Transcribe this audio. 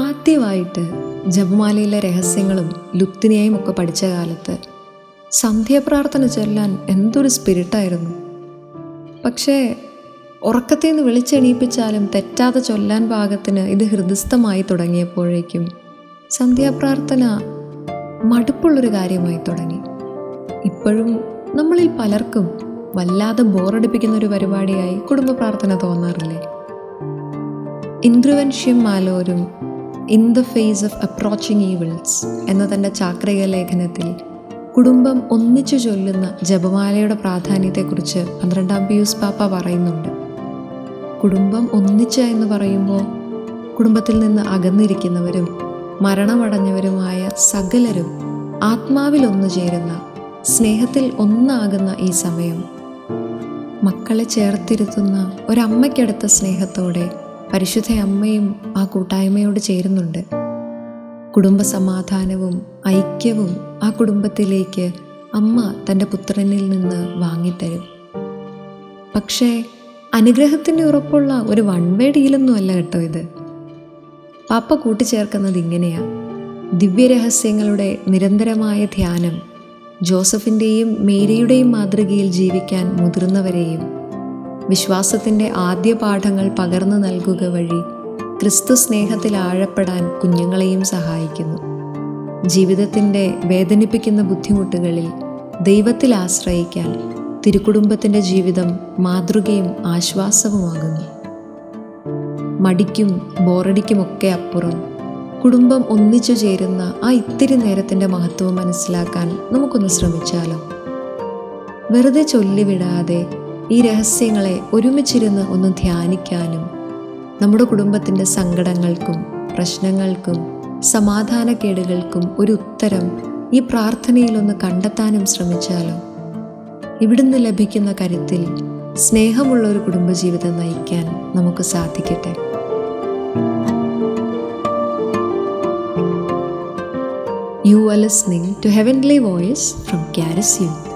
ആദ്യമായിട്ട് ജപമാലയിലെ രഹസ്യങ്ങളും ലുപ്തിനെയും ഒക്കെ പഠിച്ച കാലത്ത് സന്ധ്യാപ്രാർത്ഥന ചൊല്ലാൻ എന്തൊരു സ്പിരിറ്റായിരുന്നു. പക്ഷേ ഉറക്കത്തിൽ നിന്ന് വിളിച്ചെണീപ്പിച്ചാലും തെറ്റാതെ ചൊല്ലാൻ പാകത്തിന് ഇത് ഹൃദയസ്ഥമായി തുടങ്ങിയപ്പോഴേക്കും സന്ധ്യാപ്രാർത്ഥന മടുപ്പുള്ളൊരു കാര്യമായി തുടങ്ങി. ഇപ്പോഴും നമ്മളിൽ പലർക്കും വല്ലാതെ ബോറടിപ്പിക്കുന്ന ഒരു പരിപാടിയായി കുടുംബ പ്രാർത്ഥന തോന്നാറില്ലേ? ഇന്ദ്രുവൻഷ്യം മാലോരും in the face of approaching evils എന്ന തന്റെ ചാക്രിക ലേഖനത്തിൽ കുടുംബം ഒന്നിച്ചു ചൊല്ലുന്ന ജപമാലയുടെ പ്രാധാന്യത്തെക്കുറിച്ച് പന്ത്രണ്ടാം പിയൂസ് പാപ്പ പറയുന്നുണ്ട്. കുടുംബം ഒന്നിച്ച എന്ന് പറയുമ്പോൾ കുടുംബത്തിൽ നിന്ന് അകന്നിരിക്കുന്നവരും മരണമടഞ്ഞവരുമായ സകലരും ആത്മാവിൽ ഒന്നു ചേരുന്ന സ്നേഹത്തിൽ ഒന്നാകുന്ന ഈ സമയം. മക്കളെ ചേർത്തിരുത്തുന്ന ഒരമ്മയ്ക്കടുത്ത സ്നേഹത്തോടെ പരിശുദ്ധ അമ്മയും ആ കൂട്ടായ്മയോട് ചേരുന്നുണ്ട്. കുടുംബ സമാധാനവും ഐക്യവും ആ കുടുംബത്തിലേക്ക് അമ്മ തന്റെ പുത്രനിൽ നിന്ന് വാങ്ങിത്തരും. പക്ഷേ അനുഗ്രഹത്തിന്റെ ഉറപ്പുള്ള ഒരു വൺ വേ ഡീലൊന്നും അല്ല കേട്ടോ ഇത്. പാപ്പ കൂട്ടിച്ചേർക്കുന്നത് ഇങ്ങനെയാ. ദിവ്യരഹസ്യങ്ങളുടെ നിരന്തരമായ ധ്യാനം ജോസഫിന്റെയും മേരിയുടെയും മാതൃകയിൽ ജീവിക്കാൻ മുതിർന്നവരെയും വിശ്വാസത്തിന്റെ ആദ്യ പാഠങ്ങൾ പകർന്നു നൽകുക വഴി ക്രിസ്തു സ്നേഹത്തിൽ ആഴപ്പെടാൻ കുഞ്ഞുങ്ങളെയും സഹായിക്കുന്നു. ജീവിതത്തിന്റെ വേദനിപ്പിക്കുന്ന ബുദ്ധിമുട്ടുകളിൽ ദൈവത്തിൽ ആശ്രയിക്കാൻ തിരുക്കുടുംബത്തിന്റെ ജീവിതം മാതൃകയും ആശ്വാസവുമാകുന്നു. മടിക്കും ബോറടിക്കുമൊക്കെ അപ്പുറം കുടുംബം ഒന്നിച്ചു ചേരുന്ന ആ ഇത്തിരി നേരത്തിന്റെ മഹത്വം മനസ്സിലാക്കാൻ നമുക്കൊന്ന് ശ്രമിച്ചാലോ? വെറുതെ ചൊല്ലിവിടാതെ ഈ രഹസ്യങ്ങളെ ഒരുമിച്ചിരുന്ന് ഒന്ന് ധ്യാനിക്കാനും നമ്മുടെ കുടുംബത്തിന്റെ സങ്കടങ്ങൾക്കും പ്രശ്നങ്ങൾക്കും സമാധാനക്കേടുകൾക്കും ഒരു ഉത്തരം ഈ പ്രാർത്ഥനയിലൊന്ന് കണ്ടെത്താനും ശ്രമിച്ചാലോ ഇവിടുന്ന് ലഭിക്കുന്ന കരുത്തിൽ സ്നേഹമുള്ള ഒരു കുടുംബജീവിതം നയിക്കാൻ നമുക്ക് സാധിക്കട്ടെ you are listening to heavenly voice from Kairos You.